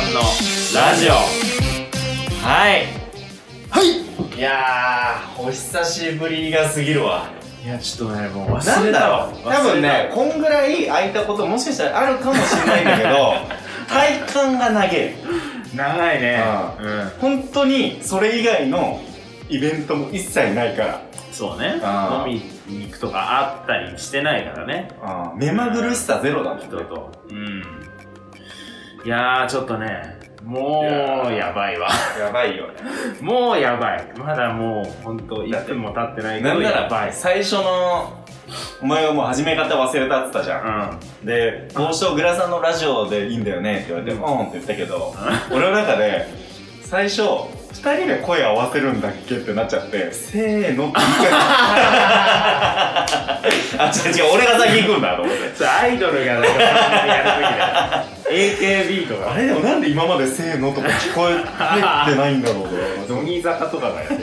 さんのラジオ。はい。はい。いやーお久しぶりが過ぎるわ。いやちょっとねもう忘れたわ。だろう？多分ねこんぐらい空いたこともしかしたらあるかもしれないんだけど 体感が長い。長いね。ううん。本当にそれ以外のイベントも一切ないから。そうね。飲みに行くとかあったりしてないからね。目まぐるしさゼロだもんね。人と。うんいやーちょっとねもうやばいわ。やばいよね。もうやばい。まだもうほんと1分も経ってないけどなんなやばい。ら最初のお前がもう始め方忘れたって言ったじゃん。うん。で「帽子とグラさんのラジオでいいんだよね」って言われて「うん」って言ったけど俺の中で最初2人で声合わせるんだっけってなっちゃってせーの。って言いあ違う違う俺が先行くんだと思って。アイドルがなんかやるべきだよ。AKB とかあれでもなんで今までせーのとか聞こえてないんだろうと乃木坂とかがやってる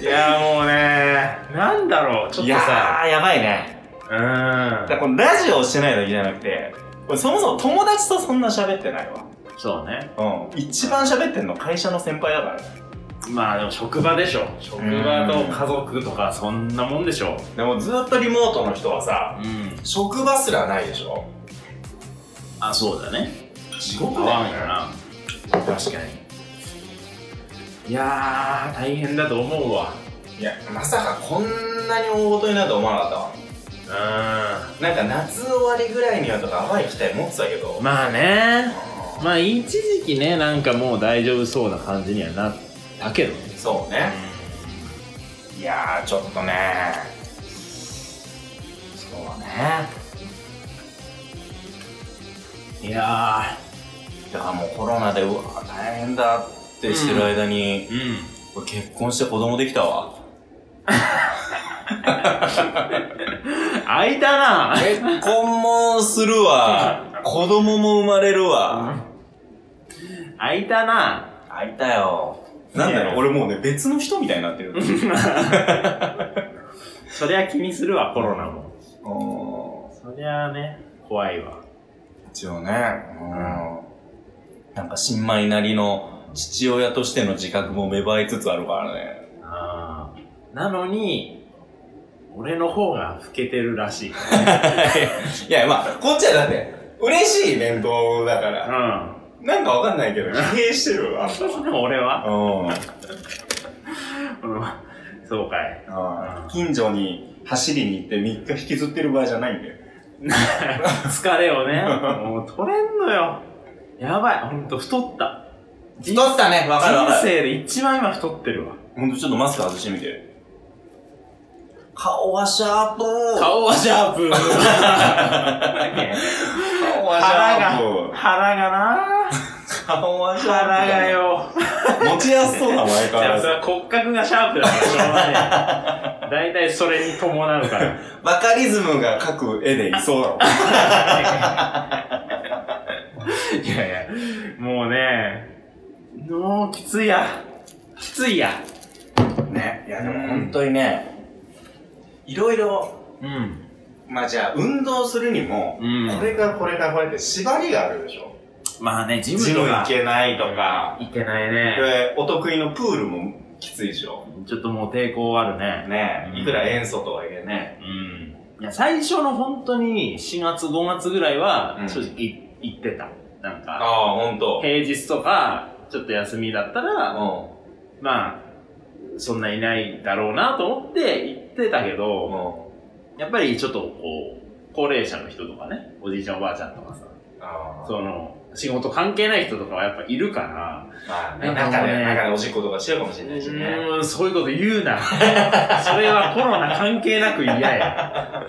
いやもうねなんだろうちょっいやとさーやばいね。うん。だからこのラジオをしてないだけじゃなくて俺そもそも友達とそんな喋ってないわそうね。うん。一番喋ってんの会社の先輩だからね。まあでも職場でしょ。職場と家族とかそんなもんでしょ。でもずっとリモートの人はさうん。職場すらないでしょ。あそうだね。地合わんよな。確かに。いやー大変だと思うわ。いやまさかこんなに大事になると思わなかったわ。うなんか夏終わりぐらいにはとか淡い期待持ってたけど。んまあね。あまあ一時期ねなんかもう大丈夫そうな感じにはなったけどね。ーそうね。いやーちょっとね。そうね。いやだからもうコロナでうわ大変だってしてる間に、俺結婚して子供できたわ。開いたな。結婚もするわ。子供も生まれるわ開いたな。開いたよ。なんだろう俺もうね別の人みたいになってる。そりゃ気にするわコロナも。うん。そりゃね怖いわ。一応ね、うん、なんか新米なりの父親としての自覚も芽生えつつあるからね。あー。なのに俺の方が老けてるらしい。いや、まあ、こっちはだって、嬉しいイベントだかうら、んなんかわかんないけど、疲弊してるわ。でも俺は？うん。うん。そうかい。あ近所に走りに行って3日引きずってる場合じゃないんだよ。疲れをね。もう取れんのよ。やばい。ほんと太った。太ったね、わ人生で一番今太ってるわ。ほんとちょっとマスク外してみて。顔はシャープ。顔はシャープ 顔はシ腹がャープ腹がな。顔は腹がよ。持ちやすそうな前かいやらそれは骨格がシャープだからしょうがない大体それに伴うから。バカリズムが描く絵でいそうだろ。いやいやもうねもうきついや。きついや。ね。いやでも本当にね、いろいろ、うんまあじゃあ運動するにも、うんこれからこれからこれって縛りがあるでしょ。まあねジムジムとか行けないとか、いけないねで、お得意のプールもきついでしょ。ちょっともう抵抗あるねうんねいくら塩素とはいえね。うんいや最初の本当に4月5月ぐらいはうん正直い行ってたなんかああ、ほんと。平日とかちょっと休みだったらうまあそんないないだろうなと思って行ってたけん。どうん。やっぱりちょっとこう高齢者の人とかねおじいちゃんおばあちゃんとかさああ。その仕事関係ない人とかはやっぱいるからまあね、なんかね中で、中でおしっことかしてるかもしれないしね。うーんそういうこと言うな それはコロナ関係なく嫌や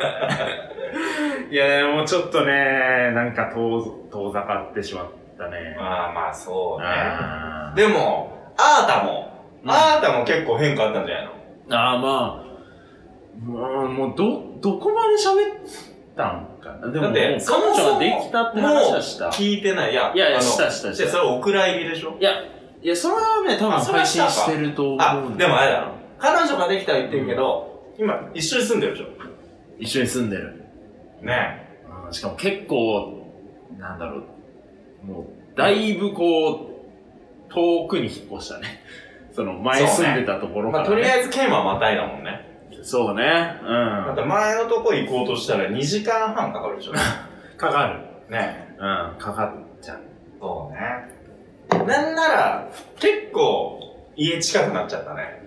いやもうちょっとねなんか遠遠ざかってしまったねまあまあ、そうね。でも、アータも、うんアータも結構変化あったんじゃないの？あーまあもうもうどどこまで喋ったんかな？でもだって彼女ができたって話はした聞いてない。いや、いやいやしたしたしたそれお蔵入りでしょ？いやいやそれはね多分配信してると思あう、でもあれだろ。彼女ができたら言ってるけど、今一緒に住んでるでしょ？一緒に住んでるねうんしかも結構、なんだろう、もう、だいぶこう、遠くに引っ越したね。その、前住んでたところから、まあ、ね。とりあえず県はまたいだもんね。そうね。うん。だって前のとこ行こうとしたら2時間半かかるでしょ。かかる。ね。うん、かかっちゃう。そうね。なんなら、結構、家近くなっちゃったね。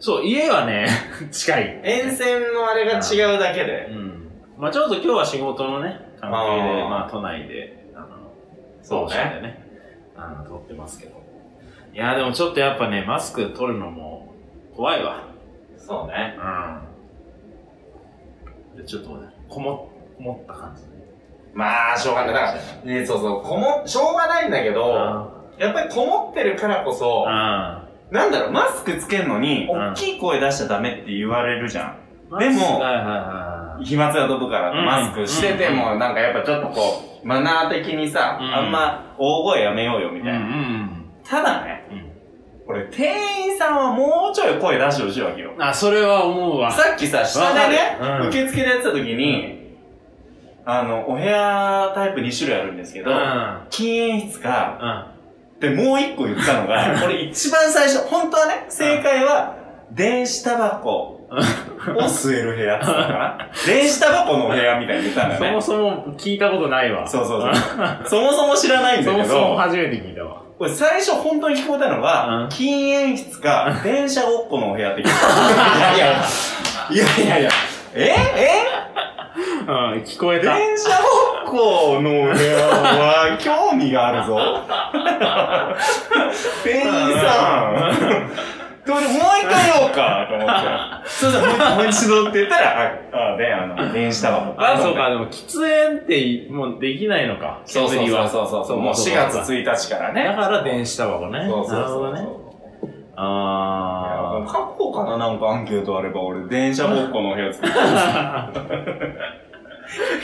そう、家はね、近い。沿線のあれが違うだけうで。ん。まあちょっと今日は仕事のね、関係で、まあ都内で、あの、そうねね、あの、撮ってますけど。いや、でもちょっとやっぱね、マスク取るのも怖いわ。そうね。うん。でちょっとね、こも、こもった感じね。まあ、しょうがない。だから、ね、そうそう、こも、しょうがないんだけど、やっぱりこもってるからこそ、あなんだろう、マスクつけんのに、うん大きい声出しちゃダメって言われるじゃん。あ。でも。飛沫が飛ぶから、うんマスクしてても、なんかやっぱちょっとこう、マナー的にさ、うんあんま大声やめようよみたいな。んただね、うん。俺、店員さんはもうちょい声出してほしいわけよ。あ、それは思うわ。さっきさ、下でねうん受付でやってた時に、あの、お部屋タイプ2種類あるんですけど、うん。禁煙室か、うん。で、もう一個言ったのが、これ一番最初、本当はね、正解は、電子タバコを吸える部屋っったのかな？電子タバコのお部屋みたいに言ったんだよね。そもそも聞いたことないわ。そうそうそう。そもそも知らないんだそもけど、そも初めて聞いたわ。これ最初本当に聞こえたのが、うん禁煙室か、電車ごっこのお部屋って聞こえた。いやいや、いやいやいや、え？え？うん、聞こえた。電車ごっこのお部屋は興味があるぞ。店員さん。もう一回言おうかと思って。そうそう、もう一度って言ったら、あ、あで、あの、電子タバコ。あ、そうか、でも喫煙ってもうできないのか。そうそうそうそうそうそう。もう4月1日からだね。から電子タバコね。そうそうそうなるほどね。いやもうあ書こうかな、なんかアンケートあれば、俺、電車ごっこのお部屋作る。あ。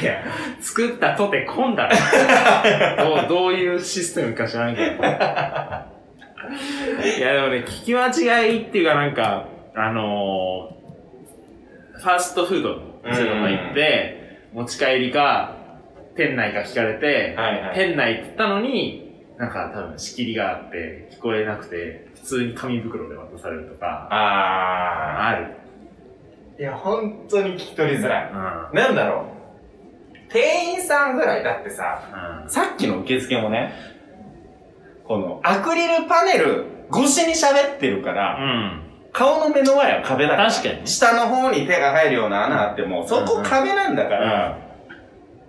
いや、作ったとて混んだろ。どう、どういうシステムか知らんけど。いや、でもね、聞き間違いっていうかなんか、あのー、ファーストフードの店とか行って、持ち帰りか、店内か聞かれて、はいはい。店内って言ったのに、なんか多分仕切りがあって、聞こえなくて、普通に紙袋で渡されるとか、あある。ー。いや、本当に聞き取りづらい。うん。なんだろう。店員さんぐらいだってさ、うん。さっきの受付もね、このアクリルパネル越しに喋ってるから、うん。顔の目の前は壁だから。確かに下の方に手が入るような穴あっても、そこ壁なんだから、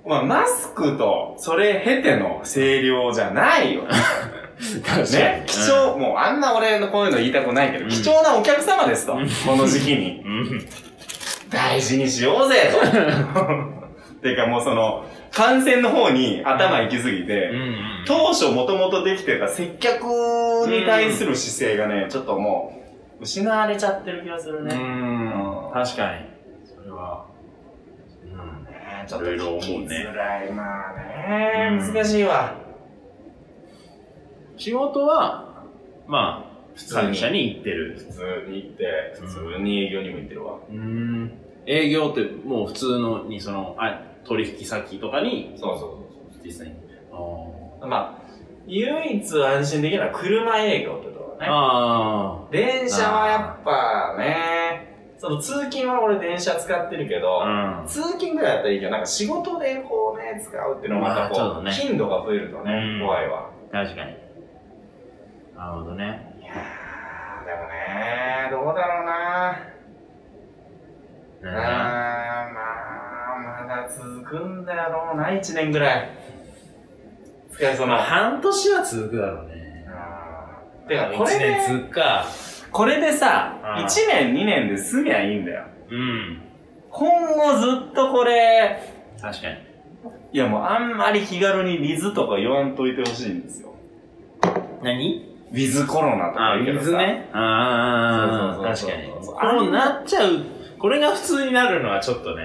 まあ、マスクと、それ経ての声量じゃないよ。確かに。ね、貴重、もうあんな俺のこういうの言いたくないけど、うん貴重なお客様ですと。うんこの時期に。うん。大事にしようぜと。てかもうその、感染の方に頭行きすぎて、うん。当初もともとできてた接客に対する姿勢がね、ちょっともう、失われちゃってる気がするうね。ん。確かに。それは、うん。ねちょっといろいろ思うね聞きづらい。まあね、うん難しいわ。仕事は、まあ、普通に会社に行ってる。普通に行って、普通に営業にも行ってるわ。うん。営業ってもう普通のに、その、あ取引先とかに、そうそう実際に。あそう。まあ、唯一安心できるのは車営業ってところね。あ電車はやっぱね、その通勤は俺電車使ってるけど、ー。うん。通勤ぐらいだったらいいけど、なんか仕事でこうね、使うっていうのはまたこう、ね頻度が増えるとね、うん怖いわ。確かに。なるほどね。いやー、でもね、どうだろうなー、まあ、まだ続くんだろうな、1年ぐらい。疲れそうまあ、な。半年は続くだろうね。てか、これ一年で、続くか。これでさ、うん1年2年で済みゃいいんだよ。うん。今後ずっとこれ、確かに。いやもうあんまり気軽に水とか言わんといてほしいんですよ。何？ウィズコロナとかあ、言うけどさ。水ね。ああ、確かに。こうなっちゃう、これが普通になるのはちょっとね、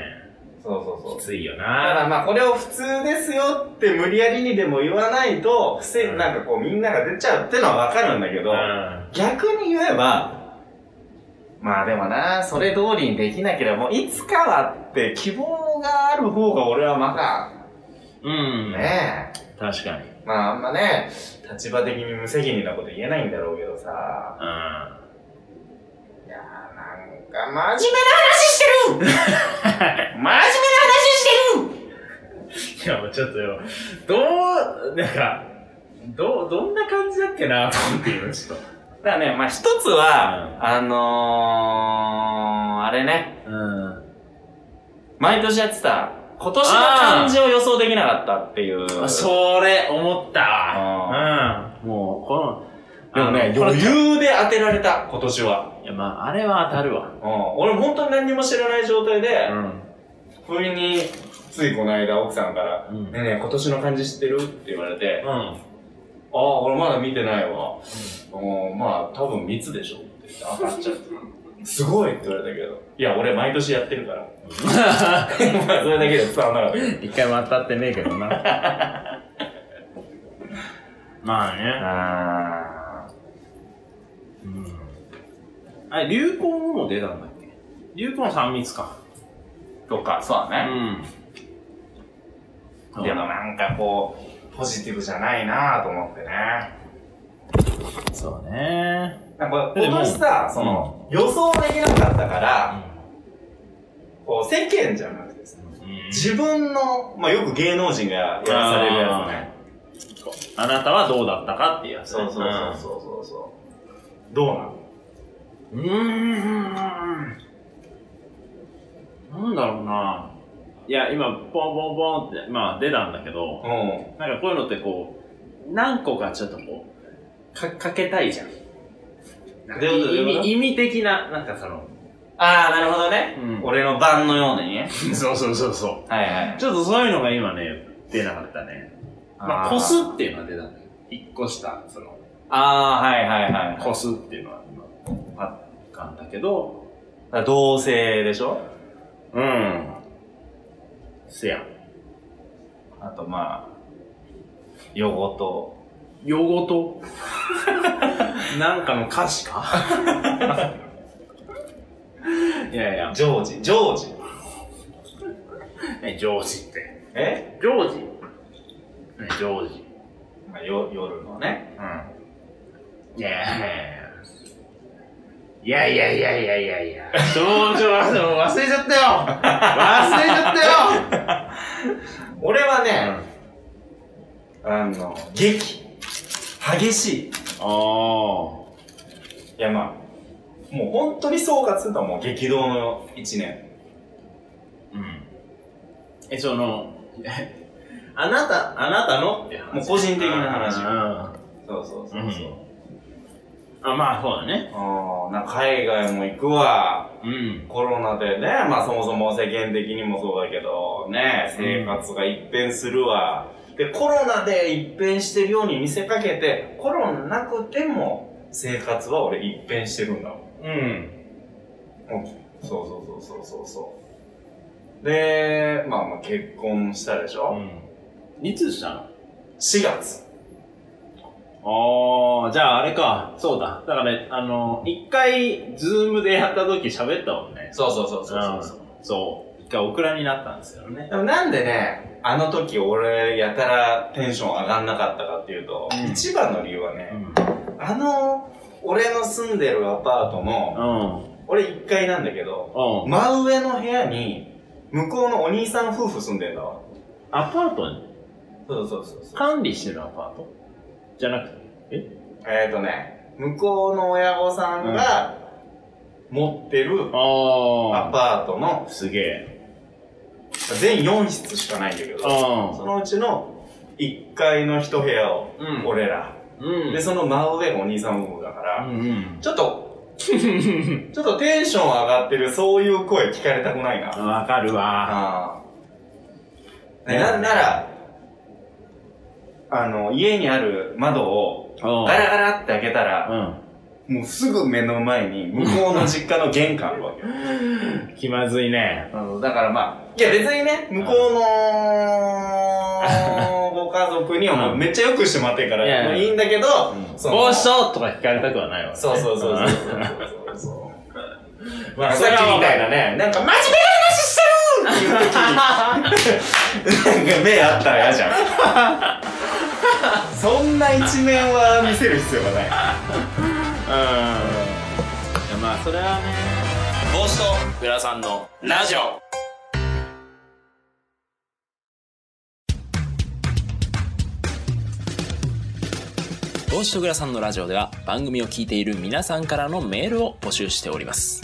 そうそうそうき。ついよただな。まあこれを普通ですよって無理やりにでも言わないと、不正、うんなんかこうみんなが出ちゃうってのはわかるんだけど、うん。逆に言えば、まあでもな、それ通りにできなければ、もういつかはって希望がある方が俺はまだ、うん。ね確かに。まああんまね、立場的に無責任なこと言えないんだろうけどさ。うん。いやーなんか真面目な話してる 真面目な話してるいや、もうちょっとよ、どう、なんか、どう、どんな感じだっけなと思って今ちょっと。だからね、まあ一つは、あのー、あれね、うん。毎年やってた、今年の漢字を予想できなかったっていう。それ、思ったわ。うん。もう、この、でもね、余裕で当てられた、今年は。いや、まあ、あれは当たるわ。うん。俺本当に何にも知らない状態で、ん。不意に、ついこの間奥さんから、うんねえねえ、今年の漢字知ってる？って言われて、うん。ああ、俺まだ見てないわ。うん、まあ、多分密でしょって言って、分かっちゃって。すごいって言われたけど。いや、俺毎年やってるから。まあ、それだけで伝わんなかった。一回も当たってねえけどな。まあね。あうん。あれ、流行語も出たんだっけ？流行の3密か。ーとか、そうだね。うん。でもなんかこう、ポジティブじゃないなぁと思ってね。そうね。なんか今年さ、その、予想できなかったから、こう、世間じゃなくてさ、自分の、まあよく芸能人がやらされるやつね。あなたはどうだったかっていうやつね。そうそうそうそうそうそう。どうなの？うーん。なんだろうな。いや、今、ポンポンポンって、まあ出たんだけど、うん。なんかこういうのってこう、何個かちょっとこう、か、かけたいじゃん。なん意味、意味的な、なんかその、ああ、なるほどね。うん俺の番のようにね。そうそうそうそはいはい。う。ちょっとそういうのが今ね、出なかったね。まあ、ーコスっていうのは出たんだよ。一個下、その、ああ、はいはいはい。コスっていうのは今、パッかんだけど、同性でしょ？うん。せや。あとまあ、用語と、用語と、なんかの歌詞か？いやいや、ジョージ、ジョージ。ね、ジョージって。え？ジョージね、ジョージ。まあ、よ、夜のね。うん。いやいやいやいやいやいやいや。ちょ、ちょ、忘れちゃったよ忘れちゃったよ俺はね、あの、激。激しい。あいやまあ、もう本当に総括するともう激動の一年。あ。うん。え、その、え あなた、あなたの？って話。もう個人的な話あそうそうそうそう。うんあ、まあそうだね。あーなんか海外も行くわ。うん。コロナでね、まあそもそも世間的にもそうだけど、ね、生活が一変するわ。で、コロナで一変してるように見せかけて、コロナなくても生活は俺一変してるんだもん。うん。そうそうそうそうそうそう。で、まあまあ結婚したでしょ、うん。いつしたの ?4 月。ああ、じゃああれか。そうだ。だからね、あの、一回、ズームでやった時喋ったもんね。そうそうそうそうそううんそう。一回オクラになったんですけどね。でもなんでね、あの時俺やたらテンション上がんなかったかっていうと、うん一番の理由はね、ん。あの、俺の住んでるアパートの、うん。俺1階なんだけど、うん。真上の部屋に、向こうのお兄さん夫婦住んでんだわ。アパートに？そうそうそうそう。管理してるアパート？じゃなくて？ええっ、ー、とね、向こうの親御さんが持ってるアあパートのあ。すげえ。全4室しかないんだけど、あそのうちの1階の一部屋をうん俺ら、うん。で、その真上がお兄さん夫婦だから、うんうん。ちょっと、ちょっとテンション上がってるそういう声聞かれたくないな。わかるわ。ああ。ねなんなら、あの、家にある窓をうん。ガラガラって開けたら、うん。もうすぐ目の前に向こうの実家の玄関あるわけよ。気まずいね。うんだからまあ、いや別にね、向こうの ご家族にはもうめっちゃよくしてもらってるから、いやいんだけど、帽子ととか聞かれたくはないわ。そうそうそうそうそうそうそう。まあ、さっきみたいなね、なんか真面目な話してるっていう時に、なんか目あったら嫌じゃん。そんな一面は見せる必要がない。うん。いやまあ、それはね。帽子とグラさんのラジオ帽子とグラさんのラジオでは番組を聞いている皆さんからのメールを募集しております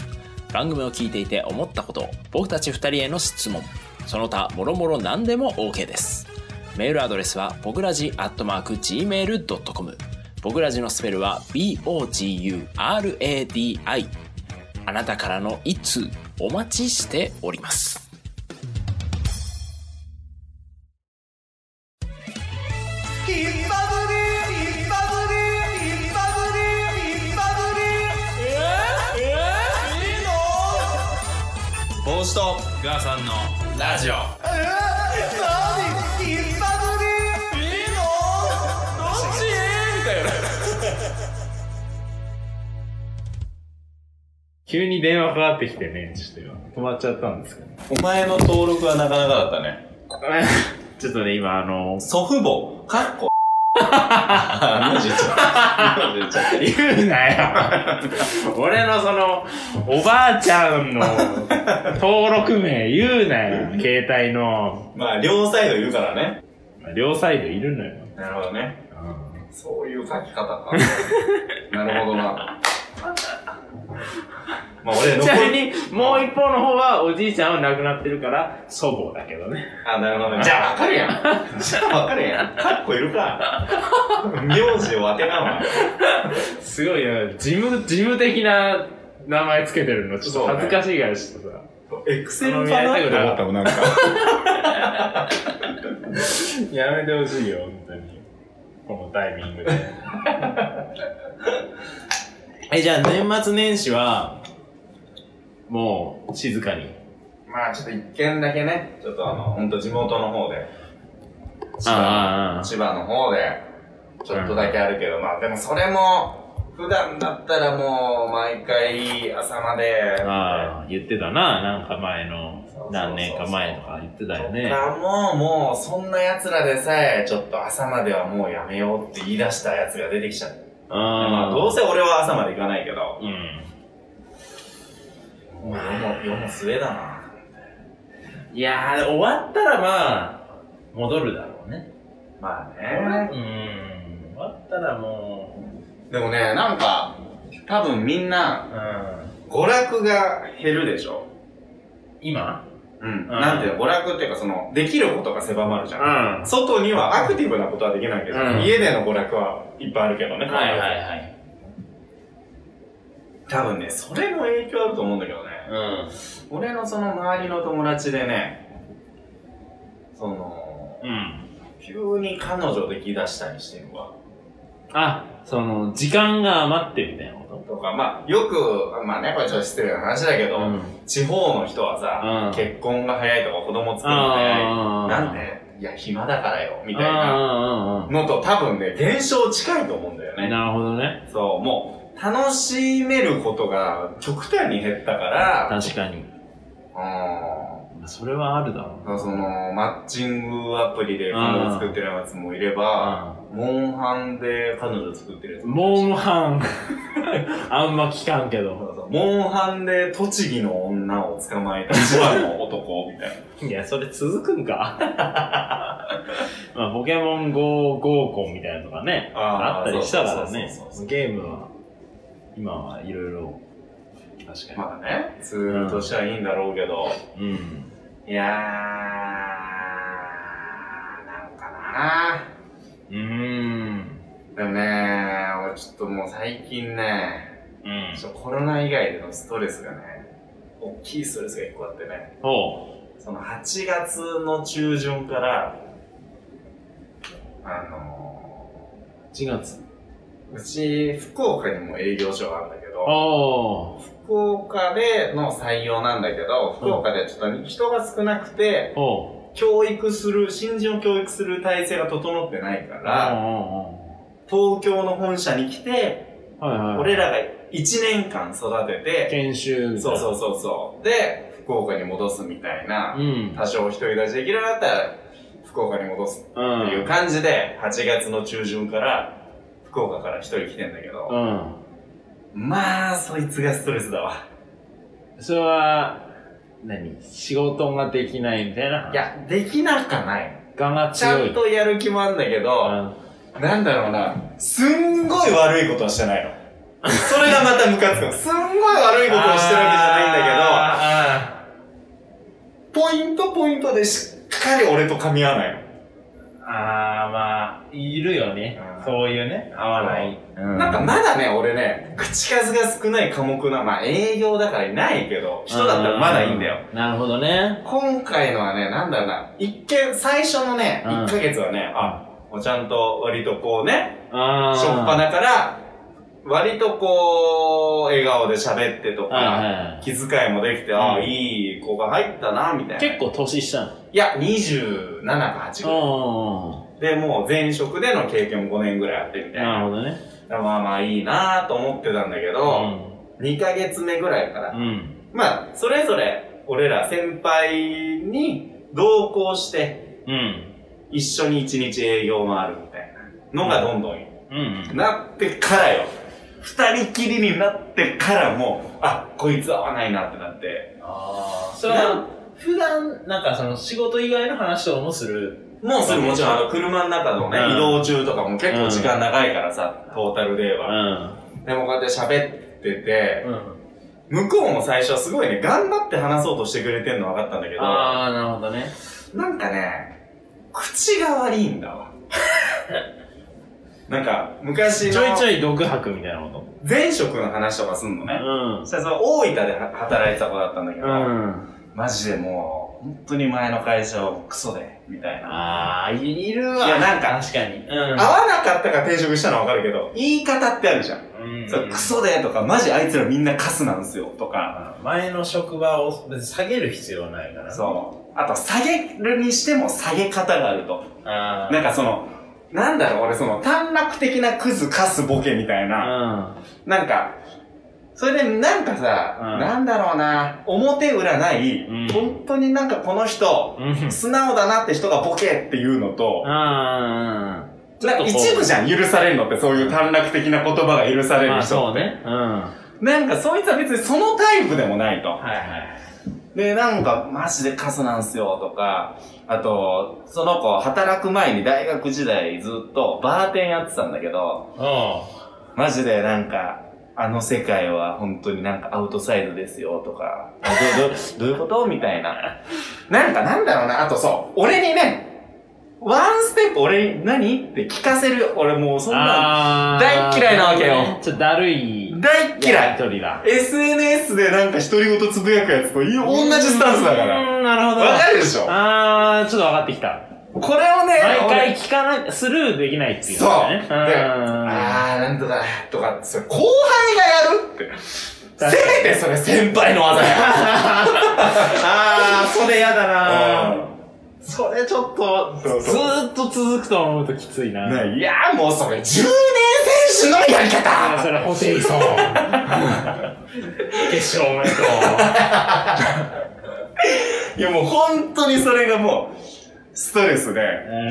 番組を聞いていて思ったこと僕たち2人への質問その他もろもろ何でも OK ですメールアドレスは僕らじアットマーク Gmail.com 僕らじのスペルは BOGURADI あなたからの一通お待ちしております。帽子とグラさんのラジオ。急に電話かかってきてね、ちょっと今、止まっちゃったんですけど。お前の登録はなかなかだったね。ちょっとね、今、あの、祖父母、かっこ。名字言っちゃった。名字ちゃ。言うなよ。俺のその、おばあちゃんの登録名言うなよ。携帯の。まあ、両サイドいるからね。両サイドいるのよ。なるほどね。うんそういう書き方か。なるほどな。まあ、俺、ちなみに、もう一方の方はおじいちゃんは亡くなってるから、祖母だけどね。あ、なるほどね。じゃあ、わかるやん。じゃあ、わかるやん。かっこいるか。名字を当てなわ。すごいな、事務、事務的な名前つけてるの、ちょっと恥ずかしいから、ちょっとさ。エクセルかな？って思ったもん、なんか。やめてほしいよ、本当に。このタイミングで。え、じゃあ年末年始は、もう、静かに。まあ、ちょっと一件だけね、ちょっとあの、ほん。と地元の方で、千葉あ千葉の方で、ちょっとだけあるけど、まあでもそれも、普段だったらもう、毎回朝まで、ああ、言ってたな、なんか前の何年か前とか言ってたよね。あもう、もう、そんな奴らでさえ、ちょっと朝まではもうやめようって言い出した奴が出てきちゃって。まあ、どうせ俺は朝まで行かないけど、うん。もう世も、世も末だな。いやー、終わったらまあ、戻るだろうね。まあうね。ん。終わったらもでもね、なんか、多分みんな、う、うん。娯楽が減るでしょ。今？うん。なんていうの、娯楽っていうか、その、できることが狭まるじゃん。ん。外にはアクティブなことはできないけど、うん家での娯楽はいっぱいあるけどね。はいはいはい。多分ね、それも影響あると思うんだけどね。うん。俺のその周りの友達でね、その、うん。急に彼女できだしたりしてるわ。あ、その、時間が余ってみたいなこととか、まあ、よく、まあね、これちょっと失礼な話だけど、うん地方の人はさ、うん結婚が早いとか子供作るの早い。なんでいや、暇だからよ、みたいなあのと多分ね、現象近いと思うんだよね。あなるほどね。そう、もう、楽しめることが極端に減ったから、確かに。うんそれはあるだろうな。その、マッチングアプリで彼女作ってるやつもいれば、モンハンで彼女作ってるやつモンハン。あんま聞かんけど。モンハンで栃木の女を捕まえた千葉の男みたいな。いや、それ続くんか まあ、ポケモン GO 合コンみたいなのとかね、あったりしたからね。ゲームは、今はいろいろ、確かに。まあね、ツールとしてはいいんだろうけど、うん。いやー、なんかなうーん。でもね、俺ちょっともう最近ね、うんち。ょっとコロナ以外でのストレスがね、大きいストレスが一個あってね、ほその8月の中旬から、あのう。1月。ー、うち福岡にも営業所があるんだけど。福岡での採用なんだけど、福岡でちょっと人が少なくて、ほ教育する、新人を教育する体制が整ってないかう。ら、お東京の本社に来て、ーはいはい。俺らが1年間育てて、研修みたいな。そうそうそうそう。で、福岡に戻すみたいなう、ん。多少一人立ちできるようになったら、福岡に戻すう。っていうん感じで、8月の中旬から、福岡から一人来てんだけど、うん。まあ、そいつがストレスだわ。それは、何？仕事ができないみたいな？いや、できなかない。我がちゃ強い。んとやる気もあんだけうど、ん。なんだろうな、すんごい悪いことはしてないの。それがまたムカつくの。すんごい悪いことをしてるわけじゃないんだあけど、ポイントポイントでしっかり俺と噛み合わないの。ーあー、まあ、いるよねう。んそういうね、合わない。うなんかまだね、俺ね、口数が少ない科目な、まあ営業だからいないけど、人だったらまだいいんだよ。。なるほどね。今回のはね、なんだろうな、一見、最初のね、うん1ヶ月はね、あ、もうちゃんと割とこうね。しょっぱなから、割とこう、笑顔で喋ってとはいか、はい。気遣いもできて、ああ、うんいい子が入ったな、みたいな。結構年下なの？いや、27か8ぐらい。うで、もう前職での経験も5年ぐらいあってみたいん。なるな。ほどね。まあまあいいなと思ってたんだけど、2ヶ月目ぐらいからう、ん。まあ、それぞれ、俺ら先輩に同行して、うん。一緒に一日営業回るみたいなのがどんどんうん。なってからよ。二人きりになってからもう、あ、こいつ合わないなってなって。ああ。それは、普段、なんかその仕事以外の話とかもする？もうすぐもちろんあの車の中のね、うん移動中とかも結構時間長いからさ、トータルでうは。ん。でもこうやって喋ってて、うん。向こうも最初はすごいね、頑張って話そうとしてくれてんの分かったんだけど、ああ、なるほどね。なんかね、口が悪いんだわ。なんか、昔のちょいちょい独白みたいなこ前職の話とかすんのね。と。そしたらその大分で働いてた子だったんだけど、うん。マジでもう、本当に前の会社はクソで、みたいな。ああ、いるわ。いやなんか確かに。うん合わなかったから転職したのはわかるけど、言い方ってあるじゃん。うんそうクソでとか、マジあいつらみんなカスなんすよ、とか。前の職場を別に下げる必要はないから。う。そう。あと、下げるにしても下げ方があると。あなんかその、なんだろう、俺その短絡的なクズカスボケみたいな。あ。なんか、それでなんかさ、うんなんだろうな、表裏ない、うん本当になんかこの人、うん。うん。素直だなって人がボケっていうのと、ああ。なんか一部じゃん、許されるのって、そういう短絡的な言葉が許されまある人って。そうね。うん。はなんかそいつは別にそのタイプでもないと。いはい。で、なんか、マジでカスなんすよ、とか、あと、その子、働く前に大学時代ずっとバーテンやってたんだけど、うマジでなんか、あの世界は本当になんかアウトサイドですよ、とか、あどど どういうこと？みたいな。なんかなんだろうな、あとそう、俺にね、ワンステップ俺に何？って聞かせる、俺もうそんな、あ大嫌いなわけよ。ちょっとだるい。大嫌い一人だ。!SNS でなんか独り言つぶやくやつとい同じスタンスだから。うん、なるほど。わかるでしょ？あー、ちょっと分かってきた。これをね、毎回俺聞かない、スルーできないっていうそう。で、あー、なんとか、とか、それ後輩がやるって。せめてそれ先輩の技や。あー、それやだなうそれちょっと、そうずーっと続くと思うときついな。ねいや、もうそれ10年選手のやり方それ、ホテイソン。決勝おめでとう。いや、もう本当にそれがもう、ストレスで。うん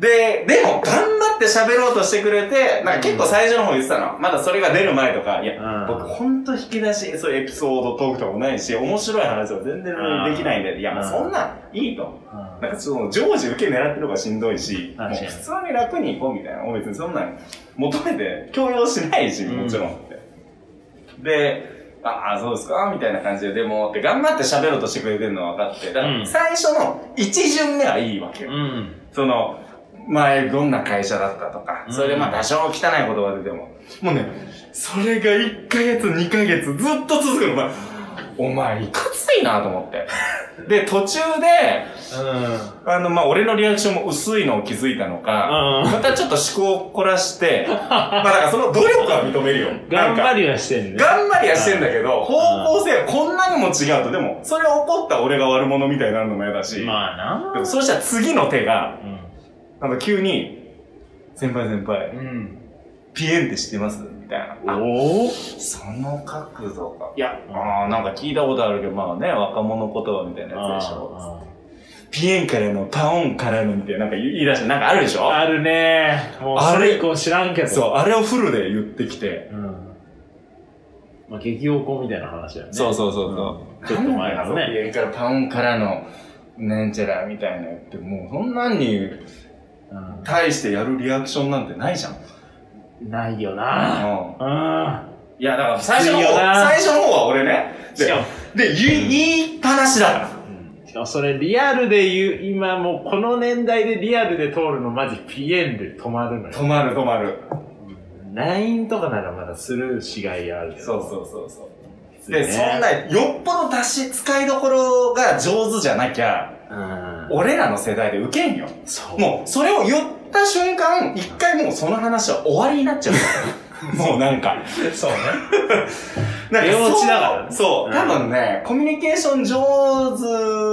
で、でも頑張って喋ろうとしてくれて、なんか結構最初の方言ってたの。まだそれが出る前とか、いや、うん僕本当引き出し、そういうエピソードトークとかもないし、面白い話は全然できないんで、いや、もうそんなんいいと。なんかその、常時受け狙ってるのがしんどいし、もう普通に楽に行こうみたいな。別にそんなん求めて強要しないし、もちろんって。で、ああ、そうですかみたいな感じで、でも、って頑張って喋ろうとしてくれてるのは分かって、だかうんら最初の一巡目はいいわけよ。うん。その、前どんな会社だったとか、うんそれでまあ多少汚い言葉出ても、もうね、それが1ヶ月、2ヶ月ずっと続くの。お前、お前いかついなと思って。で、途中で、あの、まあ、俺のリアクションも薄いのを気づいたのか、うんまたちょっと思考を凝らして、まあ、だからその努力は認めるよ。り。頑張りはしてんね。頑張りはしてんだけど、方向性はこんなにも違うと、でも、それ怒った俺が悪者みたいになるのも嫌だし、まあな。でもそうしたら次の手が、うん。なんか急に、先輩先輩、うん。ピエンって知ってます？みたいな。あおおその角度か。いや、あーなんか聞いたことあるけど、まあね、若者言葉みたいなやつでしょ。ピエンからの、パオンからのみたいな、なんか言い出して、なんかあるでしょ？あるねもうあれ以降知らんけど。そう、あれをフルで言ってきて。うん。まあ、激おこみたいな話だよね。そうそうそうそう。ちょっと前のねピエンからパオンからの、なんちゃらみたいな言って、もうそんなんにう対してやるリアクションなんてないじゃん。ん。ないよなうんうん。いや、だから最初の方、最初の方は俺ね、でで、言い、言いっぱなしだから。しかもそれリアルで言う、今もうこの年代でリアルで通るのマジピエンで止まるのよ。止まる止まる。LINE とかならまだスルーしがいあるけど。そうそうそうそう。で、そんな、よっぽど出し、使いどころが上手じゃなきゃ、うん。俺らの世代で受けんよ。そう。もう、それを言った瞬間、一回もうその話は終わりになっちゃう。もうなんか。そうね。なん出落ちだからねそう。うん多分ね、コミュニケーション上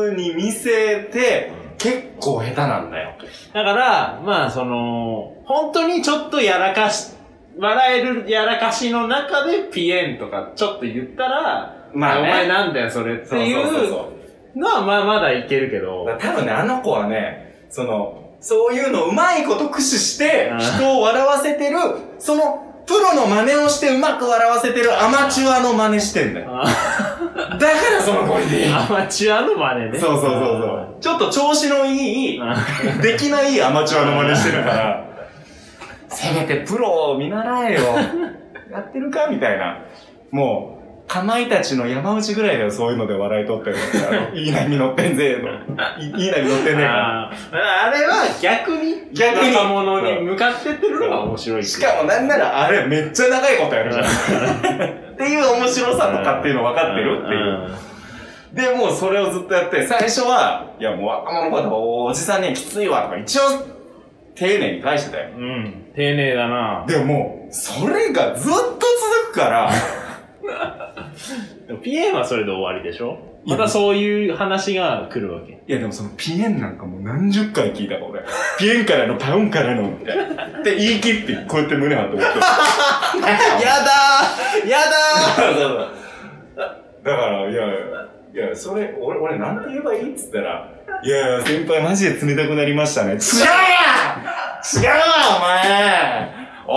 手に見せて、結構下手なんだよ。だから、まあその、本当にちょっとやらかし、笑えるやらかしの中でピエンとかちょっと言ったら、まあねお前なんだよそれってそういそうそうそうのはまあまだいけるけど、多分ね、あの子はね、その、そういうのうまいこと駆使してうん、人を笑わせてる、その、プロの真似をしてうまく笑わせてるアマチュアの真似してんだよ。あだからその子にでいい。アマチュアの真似ね。そうそうそうそう。ちょっと調子のいい、うん出来のいいアマチュアの真似してるから、せめてプロを見習えよ。やってるか？みたいな。もう、かまいたちの山内ぐらいだよ、そういうので笑い取ってるの。あの いい波乗ってんぜの。いいい波乗ってんねえかあーあれは逆に、逆に若者に向かってってるのが面白いしかもなんならあれめっちゃ長いことやるじゃん。っていう面白さとかっていうの分かってるっていう。で、もうそれをずっとやって、最初は、いやもう若者の方おおじさんにはきついわとか一応、丁寧に返してたよ。うん。うん。丁寧だなでもそれがずっと続くから、でもピエンはそれで終わりでしょ？またそういう話が来るわけ。いやでもそのピエンなんかもう何十回聞いたの俺。ピエンからのパウンからのみたいな。で、言い切ってこうやって胸張って思って。やだーやだだから、いや、いや、それ、俺、俺なんて言えばいいっつったら、いやいや、先輩マジで冷たくなりましたね。違うやん違うわ、お前お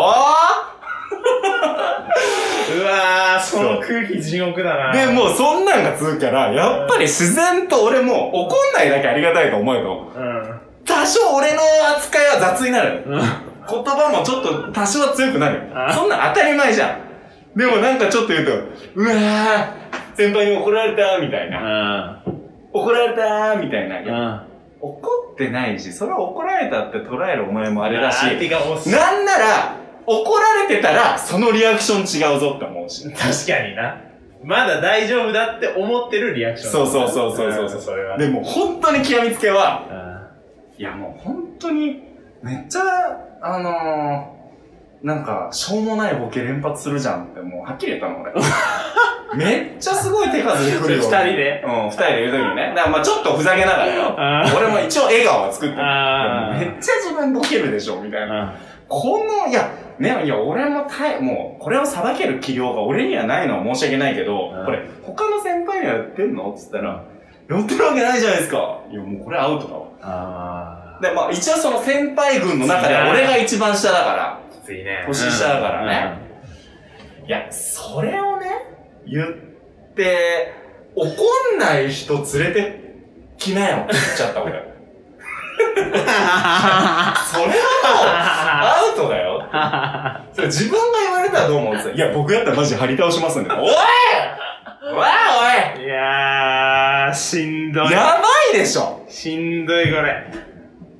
うわー、その空気地獄だなーで、もうそんなんが続くから、やっぱり自然と俺も怒んないだけありがたいと思うよ。うん。多少俺の扱いは雑になる。うん。言葉もちょっと多少は強くなる。そんなん当たり前じゃん。でもなんかちょっと言うと、うわー、先輩に怒られた、みたいな。怒られた、みたいな。いや怒ってないし、それは怒られたって捉えるお前もあれだし、相手が欲しい。なんなら、怒られてたら、そのリアクション違うぞって思うし。確かにな。まだ大丈夫だって思ってるリアクション。そうそうそうそうそううんそれは。でも本当に極めつけは、うんいやもう本当に、めっちゃ、あのー、なんか、しょうもないボケ連発するじゃんって、もうはっきり言ったの俺。めっちゃすごい手数で来るよ。二人で？うん、二人でいる時にね。だからまあちょっとふざけながらよ。俺も一応笑顔は作ってる。めっちゃ自分ボケるでしょ、みたいな。うんこの、いや、ね、いや、俺もたい、もう、これを裁ける器量が俺にはないのは申し訳ないけど、うんこれ、他の先輩にはやってんの？つったら、やってるわけないじゃないですか。いや、もうこれアウトだわ。あで、まあ一応その先輩軍の中では俺が一番下だから、ー。きついね。年下だからねいや、それをね、言って、怒んない人連れてきなよって言っちゃった俺。それはもう、アウトだよ。それ自分が言われたらどう思うって言ったらいや、僕やったらマジ張り倒しますんで。おいおいおいいやー、しんどい。やばいでしょしんどいこれ。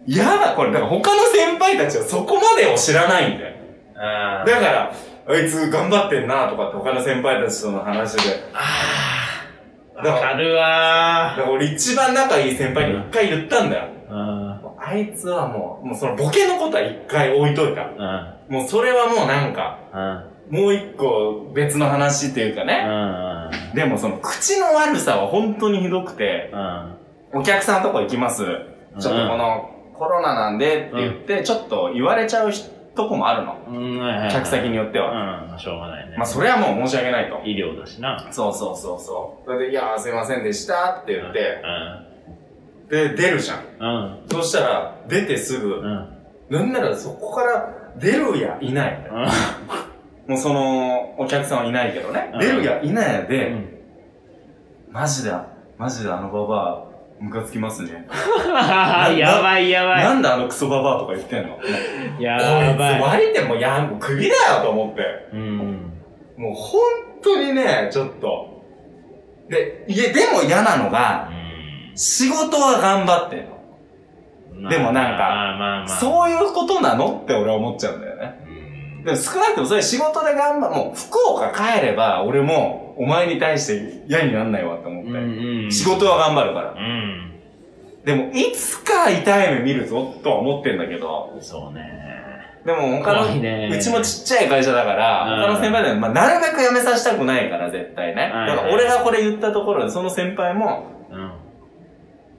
やだ、これ、だから他の先輩たちはそこまでを知らないんだよ。あだから、あいつ頑張ってんなとかって他の先輩たちとの話で。わかるわだから俺一番仲いい先輩に一回言ったんだよ。あいつはもう、もうそのボケのことは一回置いといた。うん。もうそれはもうなんか、うん。もう一個別の話っていうかうね。ん。でもその口の悪さは本当にひどくて、うん。お客さんとこ行きます。ちょっとこのコロナなんでって言って、ちょっと言われちゃうとこもあるの。客先によっては。うん。しょうがないね。まあそれはもう申し訳ないと。医療だしな。そうそうそうそう。それで、いやーすいませんでしたって言って、で、出るじゃん。うん。そしたら、出てすぐ、うん。なんならそこから出るやいない。もうその、お客さんはいないけどねう。ん出るやいないやうで、ん。マジで、マジであのババア、ムカつきますね。やばいやばい。なんであのクソババアとか言ってんの？やこいつばい。割りてもうやん、もうクビだよと思って。うん。もう本当にね、ちょっと。で、いや、でも嫌なのが、仕事は頑張ってんの。でもなんか。そういうことなのって俺は思っちゃうんだよね。うん。でも少なくともそれ仕事で頑張る。もう福岡帰れば、俺もお前に対して嫌になんないわって思って。うんうん。仕事は頑張るからう。ん。でも、いつか痛い目見るぞとは思ってんだけど、そうね。でも他の、うちもちっちゃい会社だから、うん他の先輩でも、まあ、なるべく辞めさせたくないから、絶対ね。はいだから俺がこれ言ったところで、その先輩も、うん。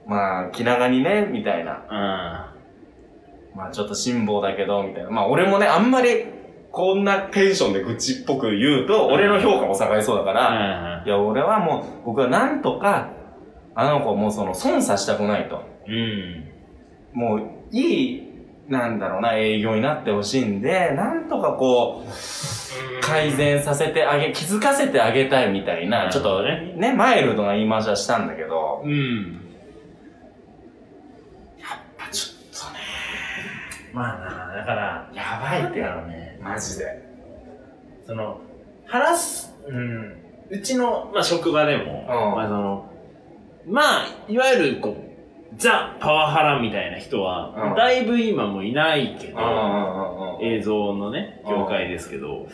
まあ、気長にね、みたいな。うん。まあ、ちょっと辛抱だけど、みたいな。まあ、俺もね、あんまり、こんなテンションで愚痴っぽく言うと、俺の評価も下がりそうだから、いや、俺はもう、僕はなんとか、あの子もうその、損さしたくないと。うん。もう、いい、なんだろうな、営業になってほしいんで、なんとかこう、改善させてあげ、気づかせてあげたいみたいな、ちょっとねね、マイルドな言い回しはしたんだけど、うん。ちょっとね、まあな、だから、やばいってだろうね。マジで。その、話す、うん。うちの、まあ、職場でも、うんまあ、その、まあ、いわゆる、こう、ザ・パワハラみたいな人は、うんだいぶ今もいないけど。映像のね、業界ですけど、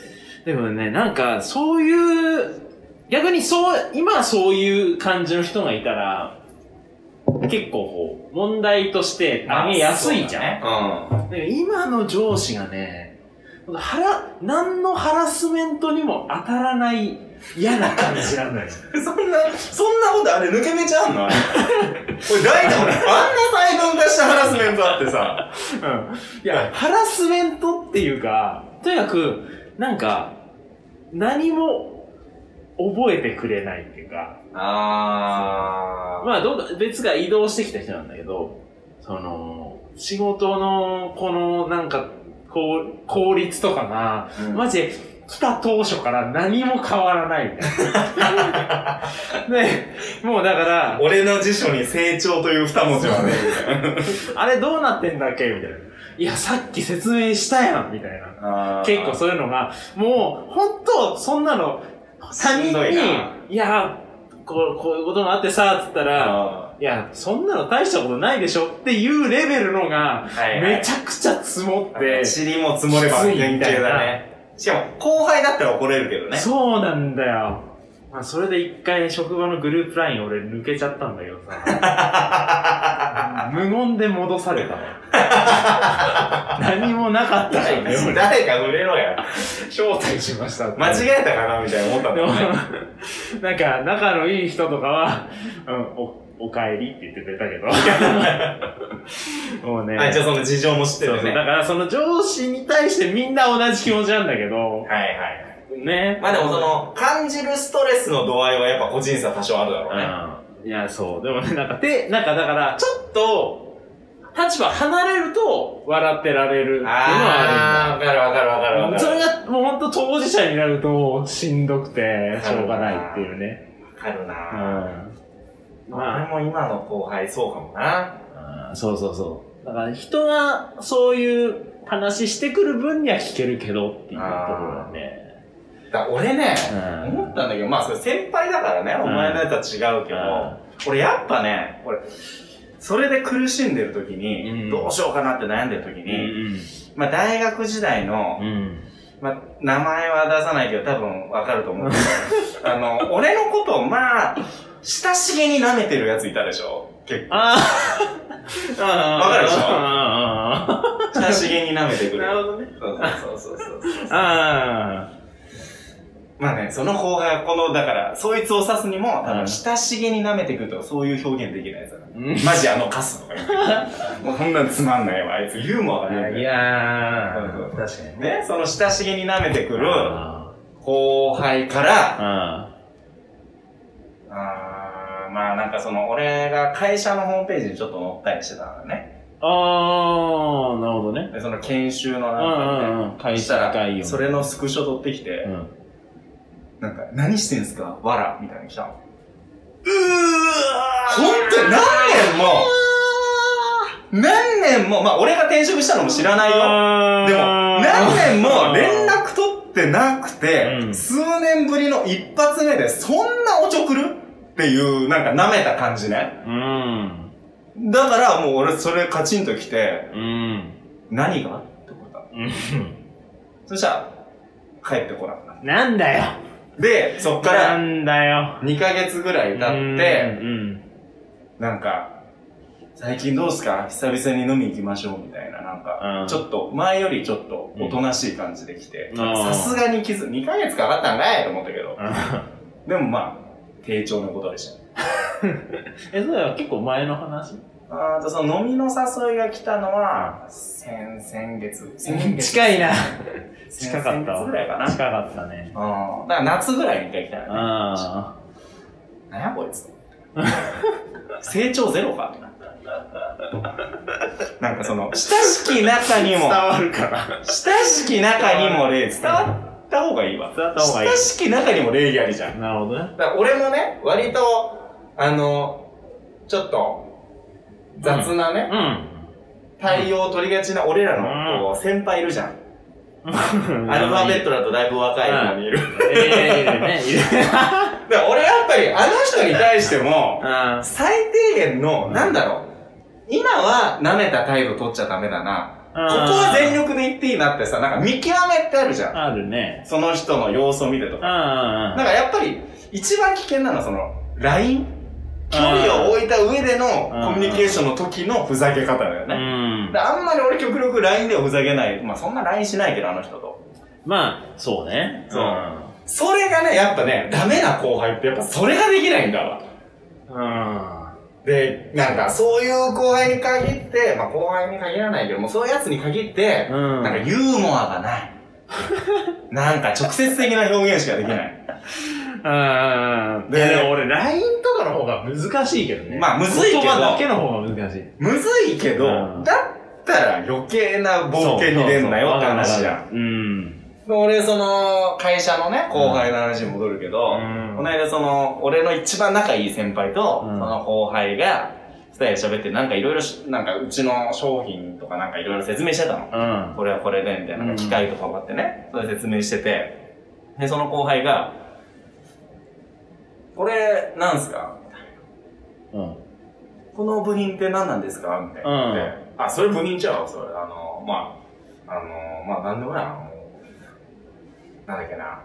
でもね、なんか、そういう、逆にそう、今そういう感じの人がいたら、結構こう、問題として上げやすいじゃん。ん。うん。で今の上司がね、ハラ、何のハラスメントにも当たらない嫌な感じなんだよ。そんな、そんなことあれ抜け道あんの？あれ。これ大体俺、あんな細分化したハラスメントあってさ。うん。いや、ハラスメントっていうか、とにかく、なんか、何も覚えてくれないっていうか、あまあどうだ、別が移動してきた人なんだけど、その、仕事の、この、なんか、こう、効率とかが、うんマジで、来た当初から何も変わらないみたいな。で、もうだから、俺の辞書に成長という二文字はね、あれどうなってんだっけ？みたいな。いや、さっき説明したやんみたいな。な。結構そういうのが、もう、ほんと、そんなの、他人にな、いや、こう、こういうことがあってさ、つったら、あいや、そんなの大したことないでしょっていうレベルのが、めちゃくちゃ積もって、塵も積もればきつい原みたいな型だね。しかも、後輩だったら怒れるけどね。そうなんだよ。まあ、それで一回職場のグループライン俺抜けちゃったんだけどさ。無言で戻されたわ。何もなかったからね、俺誰か触れろや。招待しましたって。間違えたかなみたいな思ったんね。、なんか、仲のいい人とかは、うん、お、お帰りって言ってくれたけど。もうね。あ、じゃあその事情も知ってそうそう。るね。だからその上司に対してみんな同じ気持ちなんだけど、はいはい。ね。まあでもその、感じるストレスの度合いはやっぱ個人差多少あるだろうね。うん。いや、そう。でもね、なんか、で、なんかだから、ちょっと、立場離れると笑ってられるっていうのはあわかるわかるわかるるんだ。わかる。それがもう本当当事者になるとしんどくてしょうがないっていうね。わかるなうん。俺まも今の後輩そうかもな。あ、そうそうそう。だから人がそういう話してくる分には聞けるけどっていうところだね。だ俺ね、うん思ったんだけど、まあそれ先輩だからね、お前のやつは違うけど、俺やっぱね、俺、それで苦しんでる時に、うんどうしようかなって悩んでる時うん。に、まあ大学時代の、うん。まあ名前は出さないけど多分わかると思うけど、あの、俺のことをまあ、親しげに舐めてるやついたでしょ結構。ああ。あ わかるでしょ？あ親しげに舐めてくあ。る。なるほどね。そうそうそうそうそう。あまあね、その後輩はこの、だから、そいつを指すにも、多うん分親しげに舐めてくるとか、そういう表現できないやつだから。あ。マジあのカスとか言って。もうこんなんつまんないわ、あいつ。ユーモアがないいよ。やー、確かに。ね、その親しげに舐めてくるあ後輩から、あ。あーまあなんかその、俺が会社のホームページにちょっと載ったりしてたのね。あー、なるほどね。で、その研修のうんなんかうんね。うん。会社会、それのスクショ撮ってきて、うん。なんか、何してんすか？わらみたいに来たの。うほんとに何年も、何年も、まあ俺が転職したのも知らないよ。でも、何年も連絡取ってなくて、うん数年ぶりの一発目でそんなおちょくる？っていう、なんか舐めた感じね。うん。だからもう俺それカチンと来て、うん。何が？って思った。うん。そしたら、帰ってこなくなっなんだよ。た。で、そっかならんだよ。2ヶ月ぐらい経って、うん。なんか、最近どうすか？久々に飲み行きましょうみたいな、なんか、うんちょっと、前よりちょっとおとなしい感じで来て、うんさすがに気づ、2ヶ月かかったんかいと思ったけど、うん。でもまあ、低調なことでした。え、それは結構前の話？あーと、その飲みの誘いが来たのは、先、先月。先月。近いな。先近かったわ。先月ぐらいかな。近かったね。うん。だから夏ぐらいに一回来たよね。あなんやこいつ。成長ゼロか。なんかその、親しき中にあ。も、わるから。親しき中にも礼、伝わった方がいいわ。伝わった方がいい親しき中にも礼儀ありじゃん。なるほどね。だから俺もね、割と、あの、ちょっと、雑なね、うん。対応を取りがちな俺らの、こう、先輩いるじゃん。アルファベットだとだいぶ若いのにいる。ええ、いるね、いる。だから俺やっぱり、あの人に対しても、あ最低限の、なんだろう。今は舐めた態度取っちゃダメだな。ここは全力で言っていいなってさ、なんか見極めってあるじゃん。あるね。その人の様子を見てとか。あなんかやっぱり、一番危険なのはその、LINE? 距離を置いた上でのコミュニケーションの時のふざけ方だようね。んで。あんまり俺極力 LINE ではふざけない。まあそんな LINE しないけど、あの人と。まあ、そうね。そうそれがね、やっぱね、ダメな後輩ってやっぱそれができないんだわ。うん。で、なんかそういう後輩に限って、まあ後輩に限らないけども、そういうやつに限って、うん。なんかユーモアがない。なんか直接的な表現しかできない。うん。でで、でも俺、LINE とかの方が難しいけどね。まあむずいけど言葉だけの方が難しい。むずいけど、うんだったら余計な冒険に出んなよって話じゃん。ん。うん。で俺、その、会社のね、後輩の話に戻るけど、うんこの間その、俺の一番仲いい先輩と、うんその後輩が、二人で喋って、なんかいろいろし、なんかうちの商品とかなんかいろいろ説明してたの。うん。これはこれで、みたいな、機械とかもあってね、それ説明してて、で、その後輩が、これ、なんすか？うん。この部品って何なんですか？みたいな言って、あ、それ部品ちゃう？わ、それ。あの、まあ、あの、まあ、なんでもない。あのなんだっけな、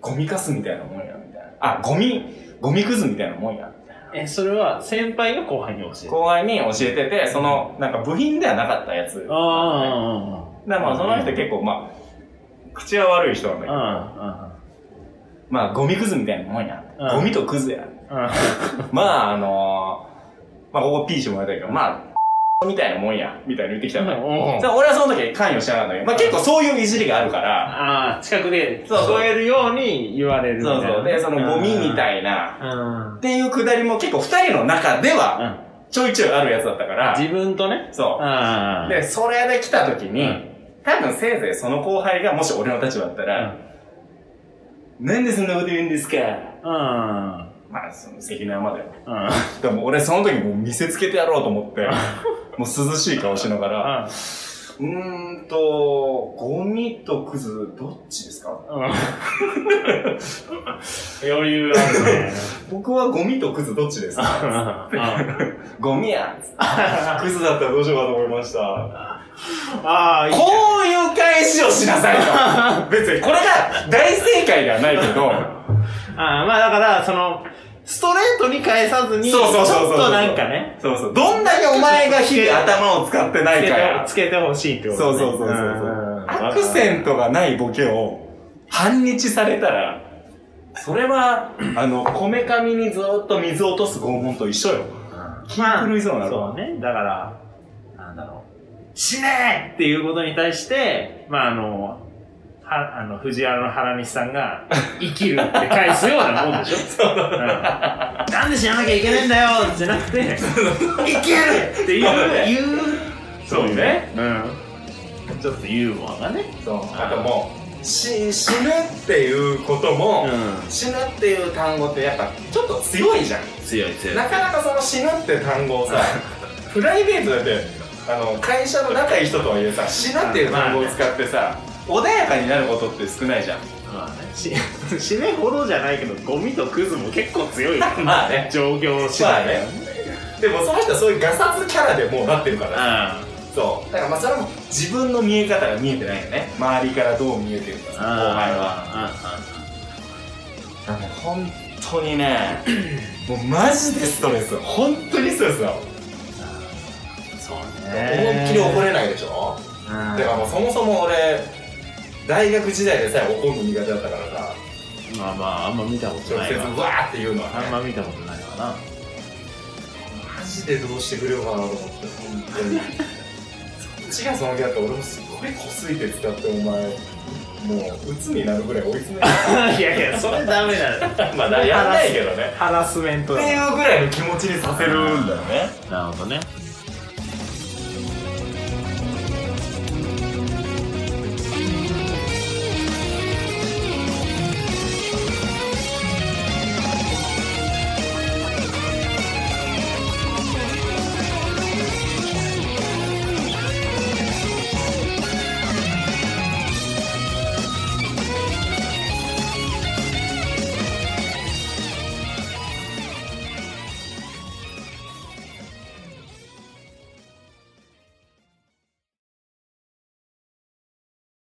ゴミカスみたいなもんや、みたいな。あ、ゴミ、ゴミくずみたいなもんや、みたいな。え、それは先輩が後輩に教える。後輩に教えてて、その、なんか部品ではなかったやつ。ああ、だからまあ、その人結構、まあ、口は悪い人なんだけうん。うど、ん。まあ、ゴミくずみたいなもんや。うんゴミとクズや。うん。まあ、あのまあ、ここ P してもらいたいけど、まあ、みたいなもんや、みたいに言ってきたのよ。うん。さ俺はその時関与してなかったけど、まあ結構そういういじりがあるから、ああ、近くで聞こえるように言われる。そうそう。で、そのゴミみたいいな、な。っていうくだりも結構二人の中でうん。はうん。ちょいちょいあるやつだったから、自分とね。そ。う。で、それで来た時に、うん多分せいぜいその後輩がもし俺の立場だったら、なんでそんなこと言うんですか？うん。まあ、その関の山だよ。うん。でも俺その時もう見せつけてやろうと思って、もう涼しい顔しながら、うーんと、ゴミとクズ、どっちですか？うん。余裕あるね。僕はゴミとクズどっちですか？あゴミやクズだったらどうしようかと思いました。あ、いいねこういう返しをしなさいと。別にこれが大正解ではないけど、ああ、まあだから、その、ストレートに返さずに、そうそうそうそうちょっとなんかね、そうそう。どんだけお前が日々頭を使ってないかや。つけてほしいってことね。そうそうそうそうそう。んアクセントがないボケを半日されたら、それは、あの、こめかみにずっと水を落とす拷問と一緒よ。気狂いそうになるわそうね。だから、なんだろう。死ねーっていうことに対して、まああの、はあの藤原の原西さんが生きるって返すようなもんでしょ、う。ん、なんで死ななきゃいけないんだよ！じゃなくて生きるっていう言うそうね。うん。ちょっとユーモアがね。そう。あともうし死ぬっていうことも、う死ぬっていう単語ってやっぱちょっと強いじゃん。強い強い。なかなかその死ぬって単語をさプライベートだってあの会社の仲いい人とはいえさ死ぬっていう単語を使ってさ穏やかになることって少ないじゃん。まあね。し 死ねほどじゃないけどゴミとクズも結構強い まあね。状況次第だよね。でもその人はそういうガサツキャラでもうなってるから。あそう。だからまあそれも自分の見え方が見えてないよね。周りからどう見えてるかさ後輩は。ああの本当にね もうマジでストレス本当にストレスだわそう思ねいっきり怒れないでしょ？うん。だからもうそもそも俺大学時代でさえ怒るの苦手だったからさ。まあまああんま見たことないわわーって言うのはね。あんま見たことないわな。マジでどうしてくれようかなと思って本当に。そっちがその気だったら俺もすごいこすいて使ってお前。もう鬱になるぐらい追い詰めて いやいやそれダメだよ。まあやんないけどね。ハラスメントってだいうぐらいの気持ちにさせるんだよね。なるほどね